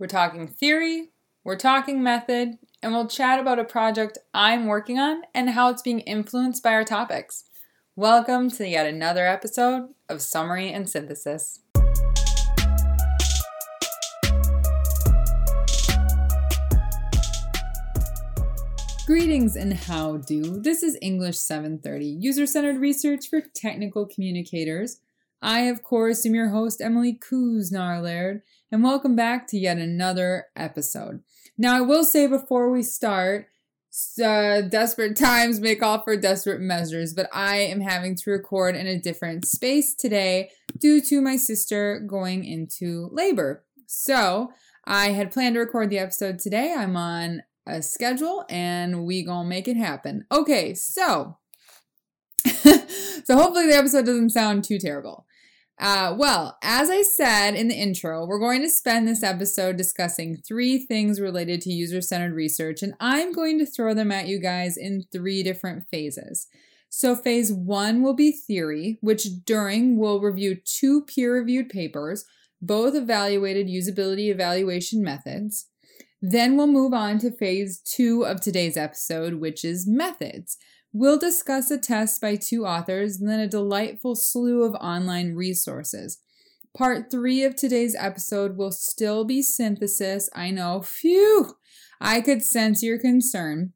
We're talking theory, we're talking method, and we'll chat about a project I'm working on and how it's being influenced by our topics. Welcome to yet another episode of Summary and Synthesis. Greetings and how do. This is English 730, user centered research for technical communicators. I, of course, am your host, Emily Kuznarlaird, and welcome back to yet another episode. Now, I will say before we start, uh, desperate times make all for desperate measures, but I am having to record in a different space today due to my sister going into labor. So, I had planned to record the episode today. I'm on a schedule and we gonna make it happen. Okay, so so hopefully the episode doesn't sound too terrible. Uh, well, as I said in the intro, we're going to spend this episode discussing three things related to user centered research, and I'm going to throw them at you guys in three different phases. So, phase one will be theory, which during will review two peer reviewed papers, both evaluated usability evaluation methods. Then we'll move on to phase two of today's episode, which is methods. We'll discuss a test by two authors and then a delightful slew of online resources. Part three of today's episode will still be synthesis. I know, phew, I could sense your concern.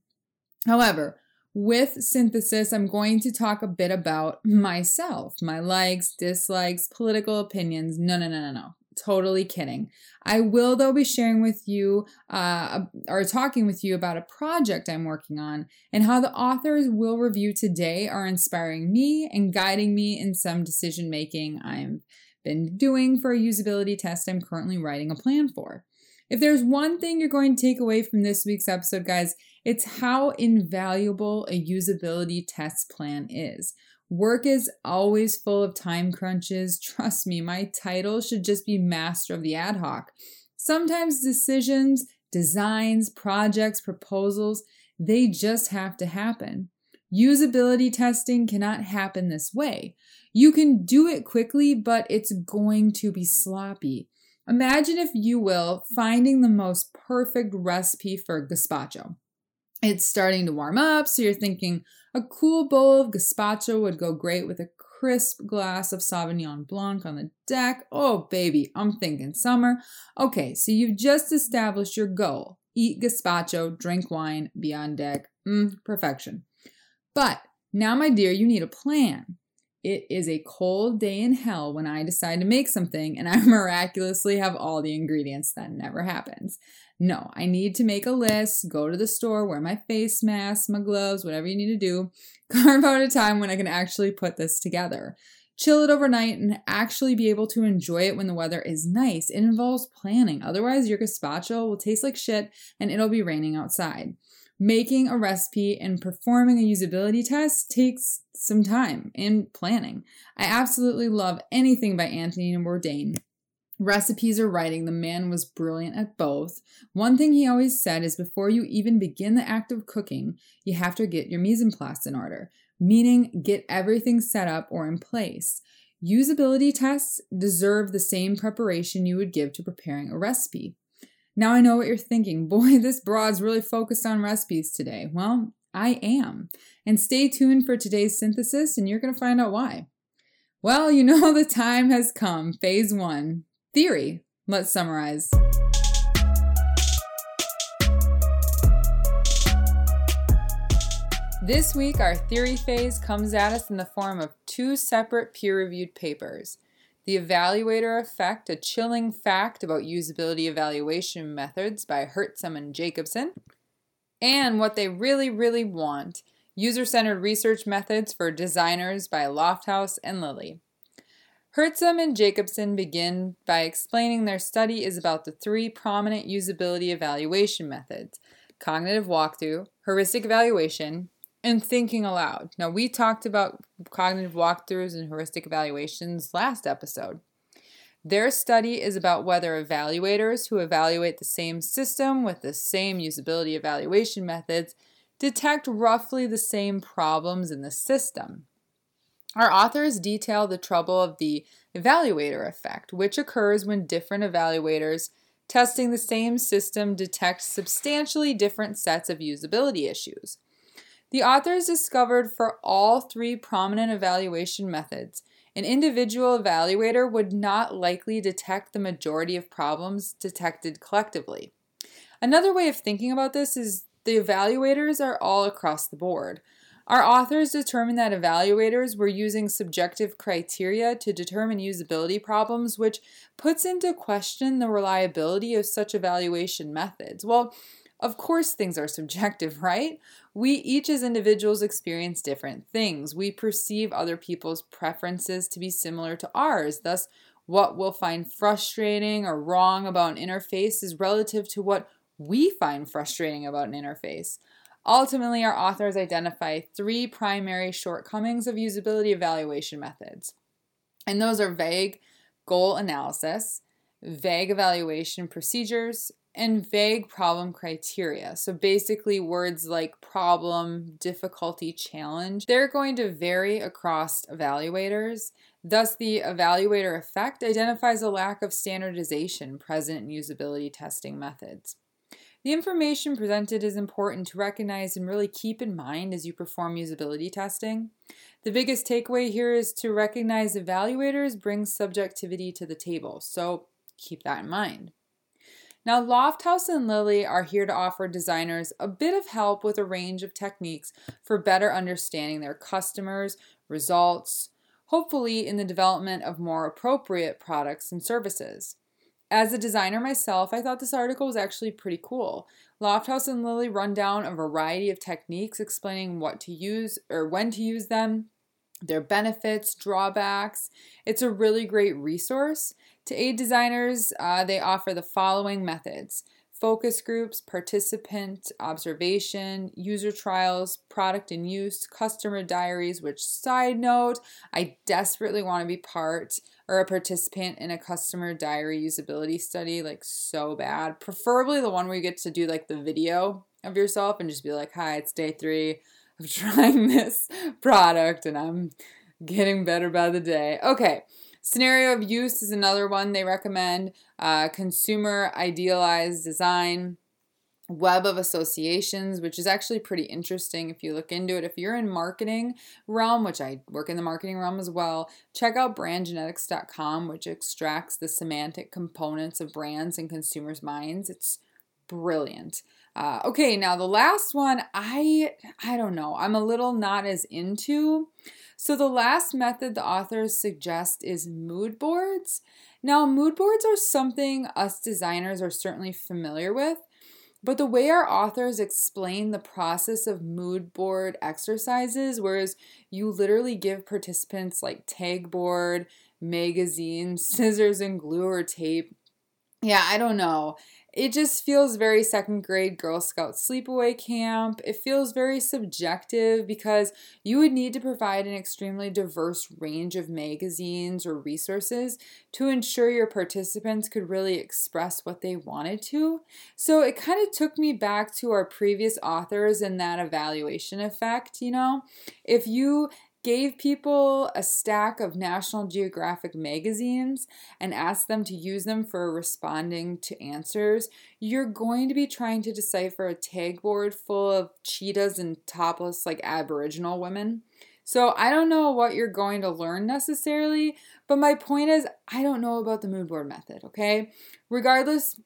However, with synthesis, I'm going to talk a bit about myself, my likes, dislikes, political opinions. No, no, no, no, no. Totally kidding. I will, though, be sharing with you uh, or talking with you about a project I'm working on and how the authors we'll review today are inspiring me and guiding me in some decision making I've been doing for a usability test I'm currently writing a plan for. If there's one thing you're going to take away from this week's episode, guys, it's how invaluable a usability test plan is. Work is always full of time crunches. Trust me, my title should just be Master of the Ad Hoc. Sometimes decisions, designs, projects, proposals, they just have to happen. Usability testing cannot happen this way. You can do it quickly, but it's going to be sloppy. Imagine, if you will, finding the most perfect recipe for gazpacho. It's starting to warm up, so you're thinking a cool bowl of gazpacho would go great with a crisp glass of Sauvignon Blanc on the deck. Oh, baby, I'm thinking summer. Okay, so you've just established your goal eat gazpacho, drink wine, be on deck. Mm, perfection. But now, my dear, you need a plan. It is a cold day in hell when I decide to make something and I miraculously have all the ingredients. That never happens. No, I need to make a list, go to the store, wear my face mask, my gloves, whatever you need to do. Carve out a time when I can actually put this together. Chill it overnight and actually be able to enjoy it when the weather is nice. It involves planning. Otherwise, your gazpacho will taste like shit and it'll be raining outside. Making a recipe and performing a usability test takes some time and planning. I absolutely love anything by Anthony Bourdain recipes or writing, the man was brilliant at both. One thing he always said is before you even begin the act of cooking, you have to get your mise en place in order, meaning get everything set up or in place. Usability tests deserve the same preparation you would give to preparing a recipe. Now I know what you're thinking. Boy, this broad's really focused on recipes today. Well, I am. And stay tuned for today's synthesis, and you're going to find out why. Well, you know the time has come. Phase one Theory. Let's summarize. This week, our theory phase comes at us in the form of two separate peer reviewed papers The Evaluator Effect, a chilling fact about usability evaluation methods by Hertzum and Jacobsen, and What They Really, Really Want User Centered Research Methods for Designers by Lofthouse and Lilley. Hertzum and Jacobsen begin by explaining their study is about the three prominent usability evaluation methods cognitive walkthrough, heuristic evaluation, and thinking aloud. Now, we talked about cognitive walkthroughs and heuristic evaluations last episode. Their study is about whether evaluators who evaluate the same system with the same usability evaluation methods detect roughly the same problems in the system. Our authors detail the trouble of the evaluator effect, which occurs when different evaluators testing the same system detect substantially different sets of usability issues. The authors discovered for all three prominent evaluation methods, an individual evaluator would not likely detect the majority of problems detected collectively. Another way of thinking about this is the evaluators are all across the board. Our authors determined that evaluators were using subjective criteria to determine usability problems, which puts into question the reliability of such evaluation methods. Well, of course, things are subjective, right? We each, as individuals, experience different things. We perceive other people's preferences to be similar to ours. Thus, what we'll find frustrating or wrong about an interface is relative to what we find frustrating about an interface. Ultimately, our authors identify three primary shortcomings of usability evaluation methods. And those are vague goal analysis, vague evaluation procedures, and vague problem criteria. So basically, words like problem, difficulty, challenge, they're going to vary across evaluators. Thus, the evaluator effect identifies a lack of standardization present in usability testing methods. The information presented is important to recognize and really keep in mind as you perform usability testing. The biggest takeaway here is to recognize evaluators bring subjectivity to the table, so keep that in mind. Now, Lofthouse and Lilley are here to offer designers a bit of help with a range of techniques for better understanding their customers, results, hopefully in the development of more appropriate products and services. As a designer myself, I thought this article was actually pretty cool. Lofthouse and Lilley run down a variety of techniques explaining what to use or when to use them, their benefits, drawbacks. It's a really great resource. To aid designers, uh, they offer the following methods focus groups, participant observation, user trials, product and use, customer diaries, which, side note, I desperately want to be part or a participant in a customer diary usability study, like so bad. Preferably the one where you get to do like the video of yourself and just be like, hi, it's day three of trying this product and I'm getting better by the day. Okay. Scenario of use is another one they recommend. Uh, consumer idealized design, web of associations, which is actually pretty interesting if you look into it. If you're in marketing realm, which I work in the marketing realm as well, check out brandgenetics.com, which extracts the semantic components of brands and consumers' minds. It's brilliant. Uh, okay, now the last one, I I don't know. I'm a little not as into. So, the last method the authors suggest is mood boards. Now, mood boards are something us designers are certainly familiar with, but the way our authors explain the process of mood board exercises, whereas you literally give participants like tag board, magazine, scissors and glue or tape. Yeah, I don't know. It just feels very second grade Girl Scout sleepaway camp. It feels very subjective because you would need to provide an extremely diverse range of magazines or resources to ensure your participants could really express what they wanted to. So it kind of took me back to our previous authors and that evaluation effect, you know? If you gave people a stack of National Geographic magazines and asked them to use them for responding to answers, you're going to be trying to decipher a tag board full of cheetahs and topless, like Aboriginal women. So I don't know what you're going to learn necessarily, but my point is, I don't know about the mood board method, okay? Regardless,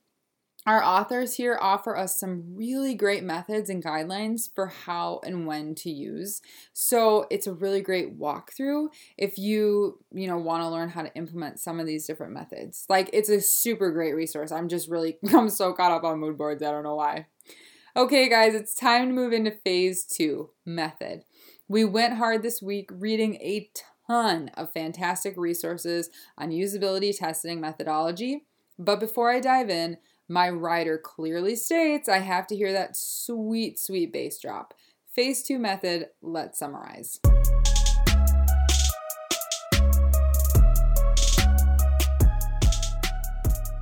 our authors here offer us some really great methods and guidelines for how and when to use. So it's a really great walkthrough if you, you know, want to learn how to implement some of these different methods. Like it's a super great resource. I'm just really I'm so caught up on mood boards, I don't know why. Okay, guys, it's time to move into phase 2, method. We went hard this week reading a ton of fantastic resources on usability testing methodology. But before I dive in, my writer clearly states I have to hear that sweet, sweet bass drop. Phase 2 method, let's summarize.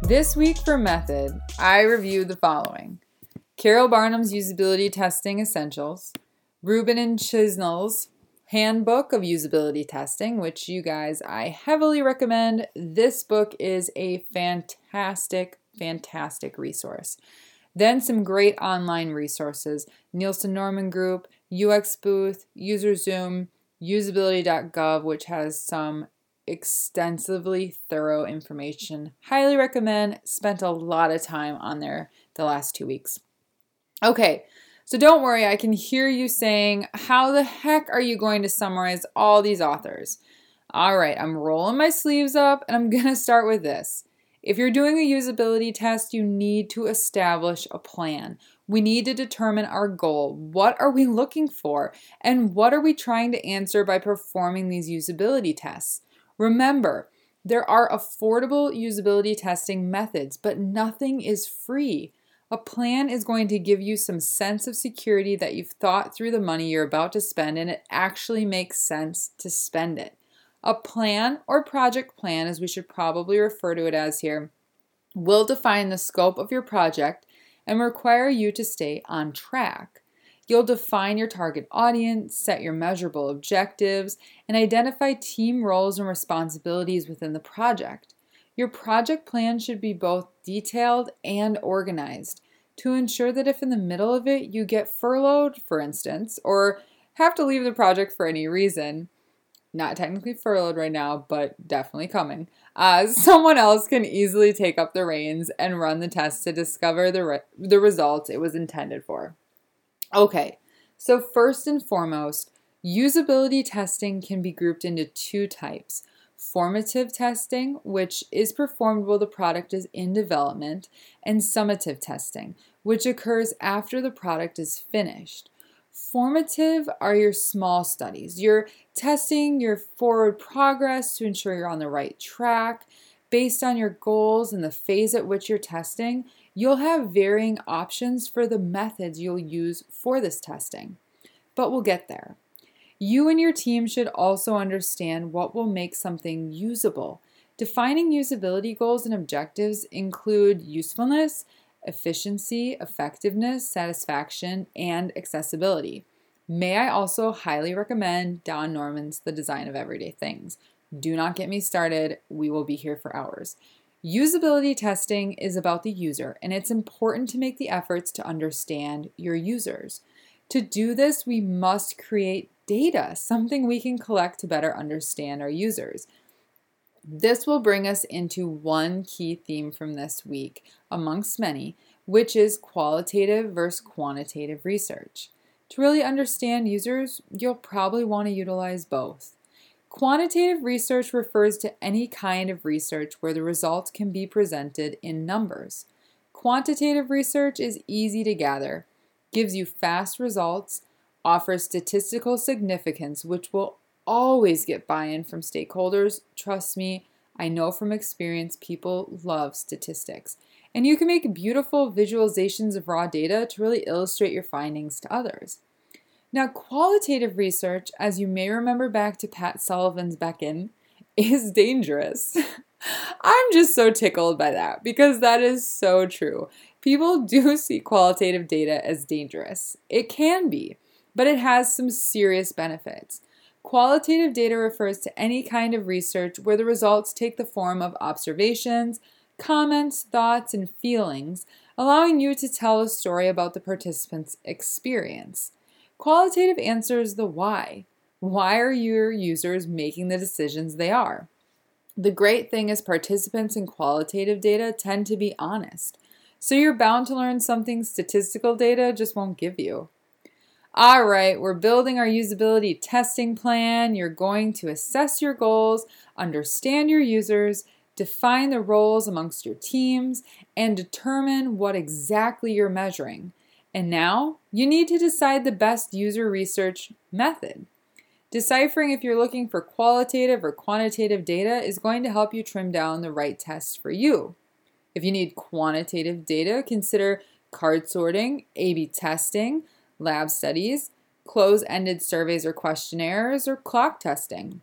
This week for method, I reviewed the following Carol Barnum's Usability Testing Essentials, Rubin and Chisnell's Handbook of Usability Testing, which you guys I heavily recommend. This book is a fantastic fantastic resource. Then some great online resources Nielsen Norman Group, UX Booth, UserZoom, usability.gov, which has some extensively thorough information. Highly recommend. Spent a lot of time on there the last two weeks. Okay, so don't worry, I can hear you saying, How the heck are you going to summarize all these authors? All right, I'm rolling my sleeves up and I'm going to start with this. If you're doing a usability test, you need to establish a plan. We need to determine our goal. What are we looking for? And what are we trying to answer by performing these usability tests? Remember, there are affordable usability testing methods, but nothing is free. A plan is going to give you some sense of security that you've thought through the money you're about to spend and it actually makes sense to spend it. A plan or project plan, as we should probably refer to it as here, will define the scope of your project and require you to stay on track. You'll define your target audience, set your measurable objectives, and identify team roles and responsibilities within the project. Your project plan should be both detailed and organized to ensure that if in the middle of it you get furloughed, for instance, or have to leave the project for any reason, not technically furloughed right now, but definitely coming, uh, someone else can easily take up the reins and run the test to discover the, re- the results it was intended for. Okay, so first and foremost, usability testing can be grouped into two types formative testing, which is performed while the product is in development, and summative testing, which occurs after the product is finished. Formative are your small studies. You're testing your forward progress to ensure you're on the right track. Based on your goals and the phase at which you're testing, you'll have varying options for the methods you'll use for this testing. But we'll get there. You and your team should also understand what will make something usable. Defining usability goals and objectives include usefulness, efficiency, effectiveness, satisfaction, and accessibility. May I also highly recommend Don Norman's The Design of Everyday Things. Do not get me started, we will be here for hours. Usability testing is about the user, and it's important to make the efforts to understand your users. To do this, we must create data, something we can collect to better understand our users. This will bring us into one key theme from this week, amongst many, which is qualitative versus quantitative research. To really understand users, you'll probably want to utilize both. Quantitative research refers to any kind of research where the results can be presented in numbers. Quantitative research is easy to gather, gives you fast results, offers statistical significance, which will always get buy in from stakeholders. Trust me, I know from experience people love statistics. And you can make beautiful visualizations of raw data to really illustrate your findings to others. Now, qualitative research, as you may remember back to Pat Sullivan's Beckon, is dangerous. I'm just so tickled by that because that is so true. People do see qualitative data as dangerous. It can be, but it has some serious benefits. Qualitative data refers to any kind of research where the results take the form of observations, comments, thoughts, and feelings, allowing you to tell a story about the participant's experience. Qualitative answers the why. Why are your users making the decisions they are? The great thing is, participants in qualitative data tend to be honest. So you're bound to learn something statistical data just won't give you. All right, we're building our usability testing plan. You're going to assess your goals, understand your users, define the roles amongst your teams, and determine what exactly you're measuring. And now you need to decide the best user research method. Deciphering if you're looking for qualitative or quantitative data is going to help you trim down the right tests for you. If you need quantitative data, consider card sorting, A B testing, lab studies, close ended surveys or questionnaires, or click testing.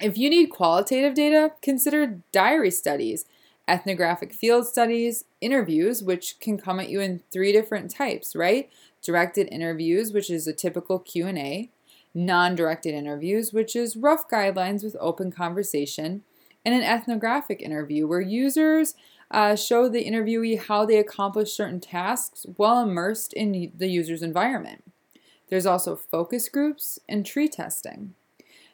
If you need qualitative data, consider diary studies, ethnographic field studies, interviews, which can come at you in three different types, right? Directed interviews, which is a typical Q&A, non-directed interviews, which is rough guidelines with open conversation, and an ethnographic interview where users uh, show the interviewee how they accomplish certain tasks while immersed in the user's environment. There's also focus groups and tree testing.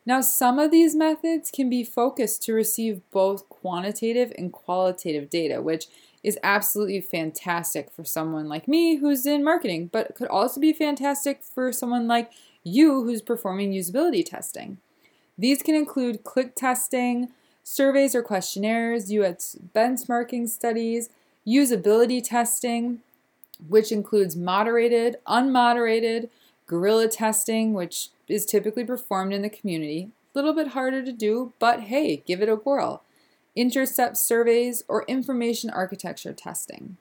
Now, some of these methods can be focused to receive both quantitative and qualitative data, which is absolutely fantastic for someone like me who's in marketing, but could also be fantastic for someone like you who's performing usability testing. These can include click testing, surveys or questionnaires, UX benchmarking studies, usability testing, which includes moderated, unmoderated, guerrilla testing, which is typically performed in the community. A little bit harder to do, but hey, give it a whirl. Intercept surveys or information architecture testing.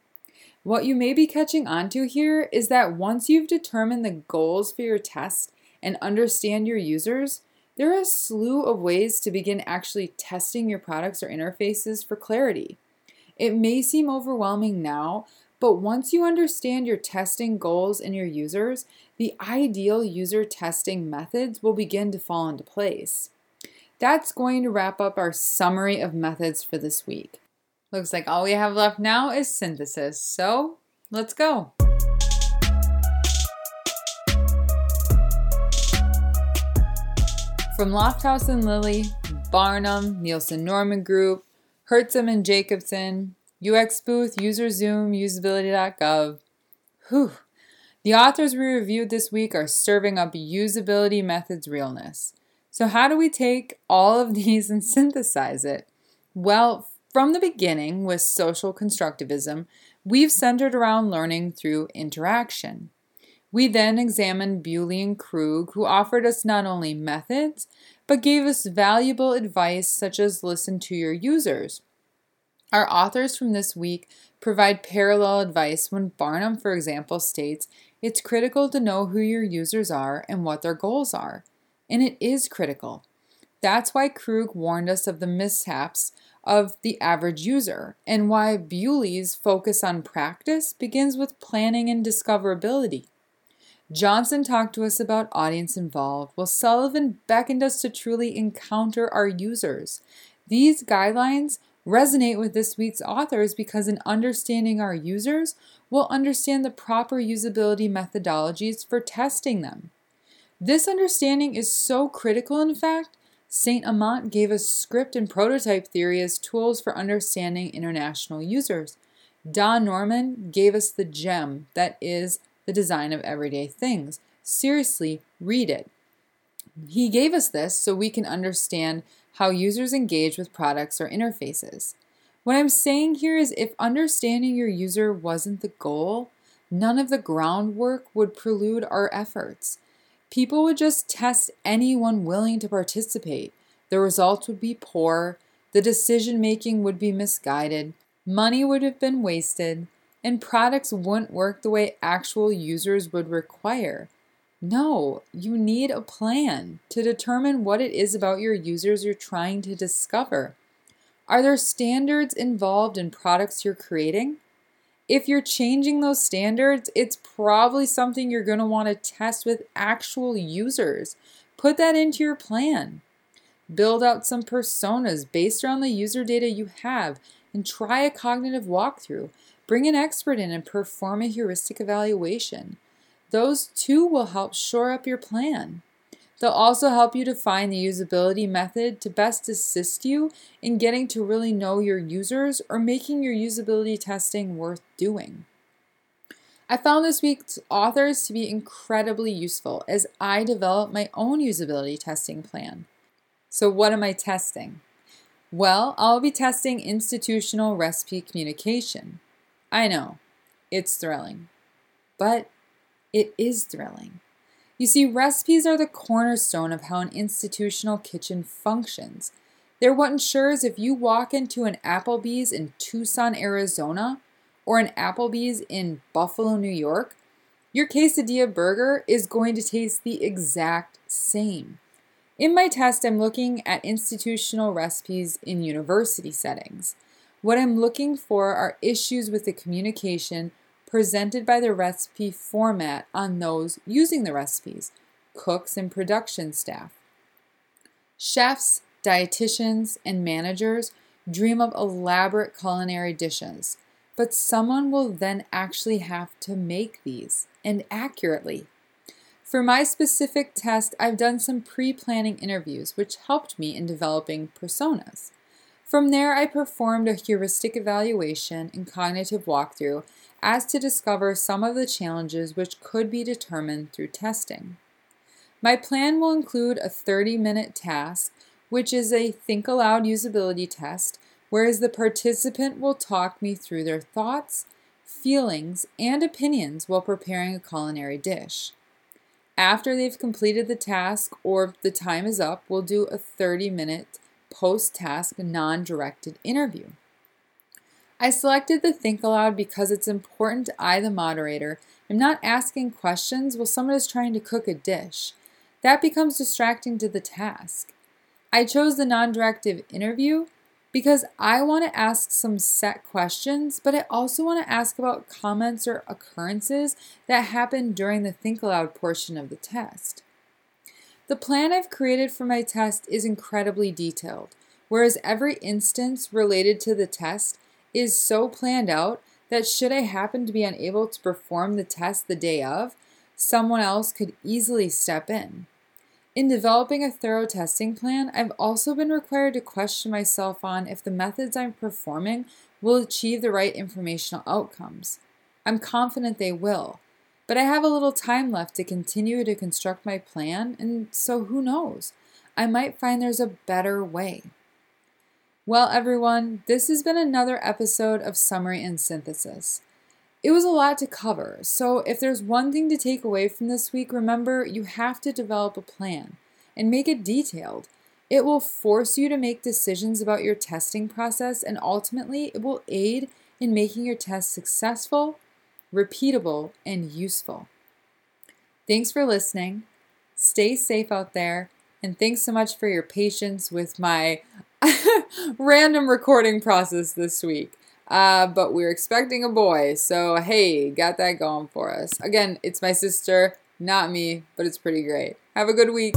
What you may be catching on to here is that once you've determined the goals for your test and understand your users, there are a slew of ways to begin actually testing your products or interfaces for clarity. It may seem overwhelming now, but once you understand your testing goals and your users, the ideal user testing methods will begin to fall into place. That's going to wrap up our summary of methods for this week. Looks like all we have left now is synthesis, so let's go. From Lofthouse and Lilley, Barnum, Nielsen Norman Group, Hertzum and Jacobsen, UX Booth, UserZoom, usability.gov. Whew. The authors we reviewed this week are serving up usability methods realness. So, how do we take all of these and synthesize it? Well, from the beginning, with social constructivism, we've centered around learning through interaction. We then examined Bewley and Krug, who offered us not only methods, but gave us valuable advice such as listen to your users. Our authors from this week provide parallel advice when Barnum, for example, states it's critical to know who your users are and what their goals are. And it is critical. That's why Krug warned us of the mishaps of the average user, and why Bewley's focus on practice begins with planning and discoverability. Johnson talked to us about audience involved, while Sullivan beckoned us to truly encounter our users. These guidelines resonate with this week's authors because in understanding our users, we'll understand the proper usability methodologies for testing them. This understanding is so critical, in fact, St. Amant gave us script and prototype theory as tools for understanding international users. Don Norman gave us the gem that is the Design of Everyday Things. Seriously, read it. He gave us this so we can understand how users engage with products or interfaces. What I'm saying here is if understanding your user wasn't the goal, none of the groundwork would prelude our efforts. People would just test anyone willing to participate. The results would be poor, the decision making would be misguided, money would have been wasted, and products wouldn't work the way actual users would require. No, you need a plan to determine what it is about your users you're trying to discover. Are there standards involved in products you're creating? If you're changing those standards, it's probably something you're going to want to test with actual users. Put that into your plan. Build out some personas based around the user data you have and try a cognitive walkthrough. Bring an expert in and perform a heuristic evaluation. Those two will help shore up your plan. They'll also help you define the usability method to best assist you in getting to really know your users or making your usability testing worth doing. I found this week's authors to be incredibly useful as I develop my own usability testing plan. So, what am I testing? Well, I'll be testing institutional recipe communication. I know, it's thrilling, but it is thrilling. You see, recipes are the cornerstone of how an institutional kitchen functions. They're what ensures if you walk into an Applebee's in Tucson, Arizona, or an Applebee's in Buffalo, New York, your quesadilla burger is going to taste the exact same. In my test, I'm looking at institutional recipes in university settings. What I'm looking for are issues with the communication presented by the recipe format on those using the recipes, cooks and production staff. Chefs, dietitians, and managers dream up elaborate culinary dishes, but someone will then actually have to make these and accurately. For my specific test, I've done some pre planning interviews, which helped me in developing personas. From there, I performed a heuristic evaluation and cognitive walkthrough as to discover some of the challenges which could be determined through testing. My plan will include a 30 minute task, which is a think aloud usability test, whereas the participant will talk me through their thoughts, feelings, and opinions while preparing a culinary dish. After they've completed the task or the time is up, we'll do a 30 minute post task non directed interview. I selected the Think Aloud because it's important I, the moderator, am not asking questions while someone is trying to cook a dish. That becomes distracting to the task. I chose the non directive interview because I want to ask some set questions, but I also want to ask about comments or occurrences that happen during the Think Aloud portion of the test. The plan I've created for my test is incredibly detailed, whereas every instance related to the test is so planned out that should I happen to be unable to perform the test the day of, someone else could easily step in. In developing a thorough testing plan, I've also been required to question myself on if the methods I'm performing will achieve the right informational outcomes. I'm confident they will, but I have a little time left to continue to construct my plan, and so who knows? I might find there's a better way. Well, everyone, this has been another episode of Summary and Synthesis. It was a lot to cover, so if there's one thing to take away from this week, remember you have to develop a plan and make it detailed. It will force you to make decisions about your testing process, and ultimately, it will aid in making your test successful repeatable, and useful. Thanks for listening. Stay safe out there, and thanks so much for your patience with my random recording process this week. Uh, but we're expecting a boy, so hey, got that going for us. Again, it's my sister, not me, but it's pretty great. Have a good week.